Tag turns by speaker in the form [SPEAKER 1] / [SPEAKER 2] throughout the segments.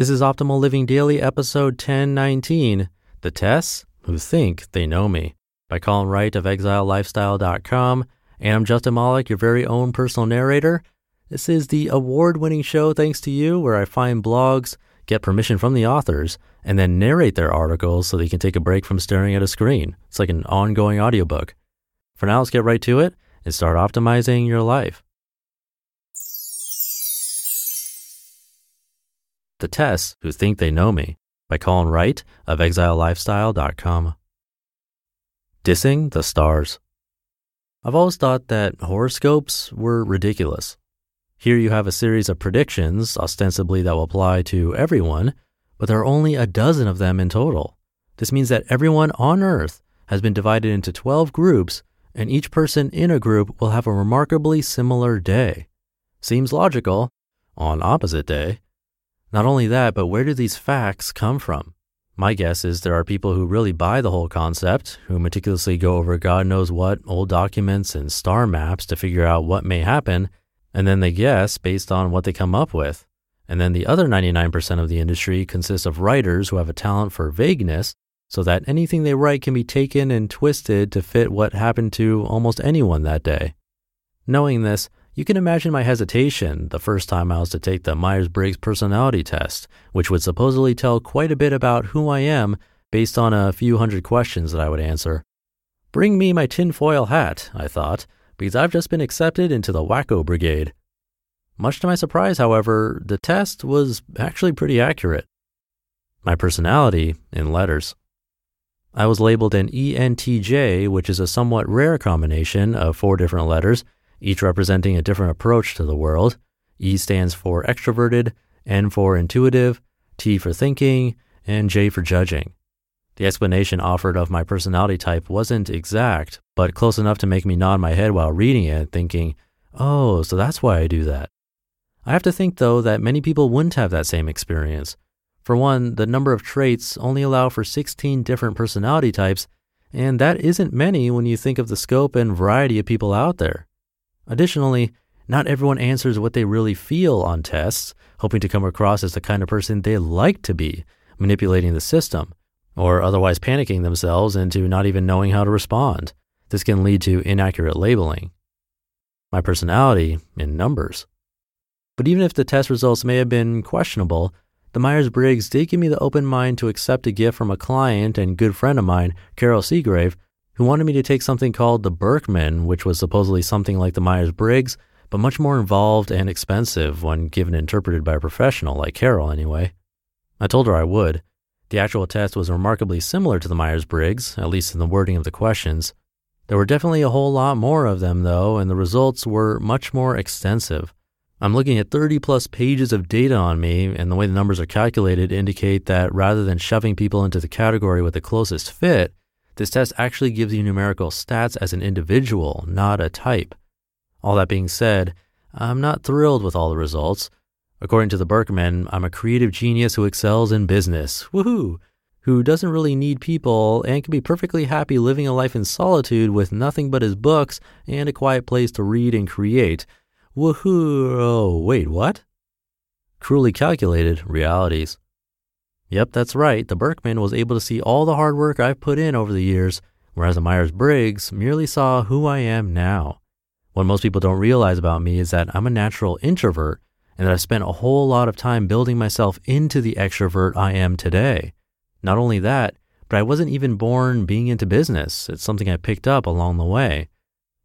[SPEAKER 1] This is Optimal Living Daily, episode 1019 The Tests Who Think They Know Me by Colin Wright of ExileLifestyle.com. And I'm Justin Malik, your very own personal narrator. This is the award winning show, thanks to you, where I find blogs, get permission from the authors, and then narrate their articles so they can take a break from staring at a screen. It's like an ongoing audiobook. For now, let's get right to it and start optimizing your life. The Tests Who Think They Know Me by Colin Wright of ExileLifestyle.com. Dissing the Stars. I've always thought that horoscopes were ridiculous. Here you have a series of predictions, ostensibly that will apply to everyone, but there are only a dozen of them in total. This means that everyone on Earth has been divided into 12 groups, and each person in a group will have a remarkably similar day. Seems logical on opposite day. Not only that, but where do these facts come from? My guess is there are people who really buy the whole concept, who meticulously go over God knows what old documents and star maps to figure out what may happen, and then they guess based on what they come up with. And then the other 99% of the industry consists of writers who have a talent for vagueness, so that anything they write can be taken and twisted to fit what happened to almost anyone that day. Knowing this, you can imagine my hesitation the first time I was to take the Myers Briggs personality test, which would supposedly tell quite a bit about who I am based on a few hundred questions that I would answer. Bring me my tinfoil hat, I thought, because I've just been accepted into the Wacko Brigade. Much to my surprise, however, the test was actually pretty accurate. My personality in letters. I was labeled an ENTJ, which is a somewhat rare combination of four different letters each representing a different approach to the world. E stands for extroverted, N for intuitive, T for thinking, and J for judging. The explanation offered of my personality type wasn't exact, but close enough to make me nod my head while reading it, thinking, oh, so that's why I do that. I have to think, though, that many people wouldn't have that same experience. For one, the number of traits only allow for 16 different personality types, and that isn't many when you think of the scope and variety of people out there. Additionally, not everyone answers what they really feel on tests, hoping to come across as the kind of person they like to be, manipulating the system, or otherwise panicking themselves into not even knowing how to respond. This can lead to inaccurate labeling. My personality in numbers. But even if the test results may have been questionable, the Myers Briggs did give me the open mind to accept a gift from a client and good friend of mine, Carol Seagrave, who wanted me to take something called the Birkman, which was supposedly something like the Myers Briggs, but much more involved and expensive when given interpreted by a professional, like Carol anyway. I told her I would. The actual test was remarkably similar to the Myers Briggs, at least in the wording of the questions. There were definitely a whole lot more of them, though, and the results were much more extensive. I'm looking at 30 plus pages of data on me, and the way the numbers are calculated indicate that rather than shoving people into the category with the closest fit, this test actually gives you numerical stats as an individual, not a type. All that being said, I'm not thrilled with all the results. According to the Birkman, I'm a creative genius who excels in business. Woohoo! Who doesn't really need people and can be perfectly happy living a life in solitude with nothing but his books and a quiet place to read and create. Woohoo! Oh, wait, what? Cruelly calculated realities. Yep, that's right. The Birkman was able to see all the hard work I've put in over the years, whereas the Myers Briggs merely saw who I am now. What most people don't realize about me is that I'm a natural introvert, and that I've spent a whole lot of time building myself into the extrovert I am today. Not only that, but I wasn't even born being into business. It's something I picked up along the way.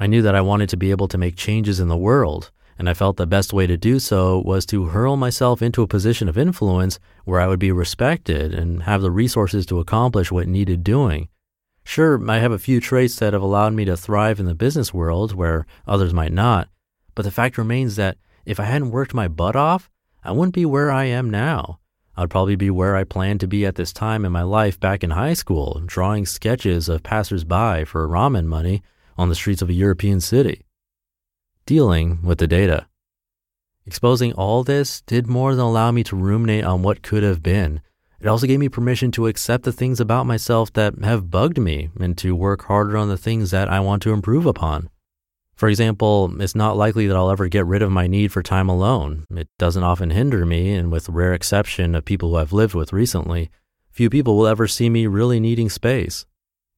[SPEAKER 1] I knew that I wanted to be able to make changes in the world, and I felt the best way to do so was to hurl myself into a position of influence where I would be respected and have the resources to accomplish what needed doing. Sure, I have a few traits that have allowed me to thrive in the business world where others might not, but the fact remains that if I hadn't worked my butt off, I wouldn't be where I am now. I'd probably be where I planned to be at this time in my life back in high school, drawing sketches of passersby for ramen money on the streets of a European city dealing with the data. Exposing all this did more than allow me to ruminate on what could have been. It also gave me permission to accept the things about myself that have bugged me and to work harder on the things that I want to improve upon. For example, it's not likely that I'll ever get rid of my need for time alone. It doesn't often hinder me, and with rare exception of people who I've lived with recently, few people will ever see me really needing space.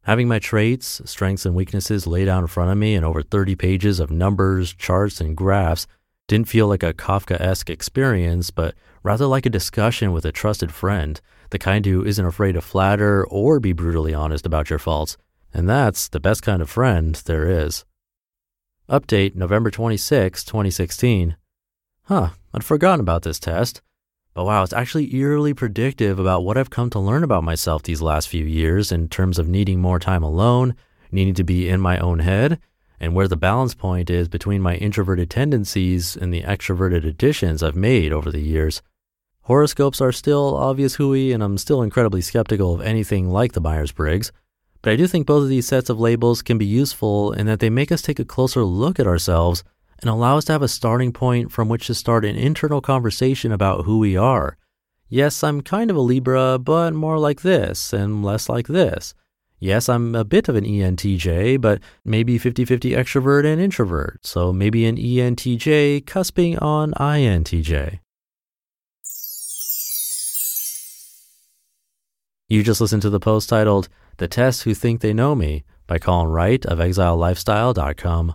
[SPEAKER 1] Having my traits, strengths, and weaknesses laid out in front of me in over 30 pages of numbers, charts, and graphs didn't feel like a Kafka esque experience, but rather like a discussion with a trusted friend, the kind who isn't afraid to flatter or be brutally honest about your faults. And that's the best kind of friend there is. Update November 26, 2016. Huh, I'd forgotten about this test. But wow, it's actually eerily predictive about what I've come to learn about myself these last few years in terms of needing more time alone, needing to be in my own head, and where the balance point is between my introverted tendencies and the extroverted additions I've made over the years. Horoscopes are still obvious hooey, and I'm still incredibly skeptical of anything like the Myers Briggs. But I do think both of these sets of labels can be useful in that they make us take a closer look at ourselves and allow us to have a starting point from which to start an internal conversation about who we are. Yes, I'm kind of a Libra, but more like this and less like this. Yes, I'm a bit of an ENTJ, but maybe 50 50 extrovert and introvert, so maybe an ENTJ cusping on INTJ. You just listened to the post titled The Test Who Think They Know Me by Colin Wright of ExileLifestyle.com.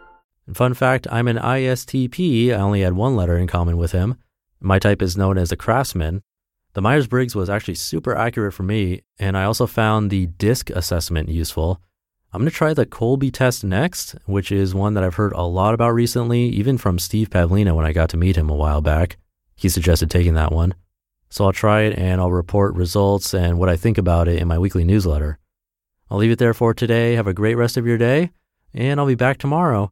[SPEAKER 1] Fun fact I'm an ISTP. I only had one letter in common with him. My type is known as a craftsman. The Myers Briggs was actually super accurate for me, and I also found the DISC assessment useful. I'm going to try the Kolbe test next, which is one that I've heard a lot about recently, even from Steve Pavlina when I got to meet him a while back. He suggested taking that one. So I'll try it and I'll report results and what I think about it in my weekly newsletter. I'll leave it there for today. Have a great rest of your day, and I'll be back tomorrow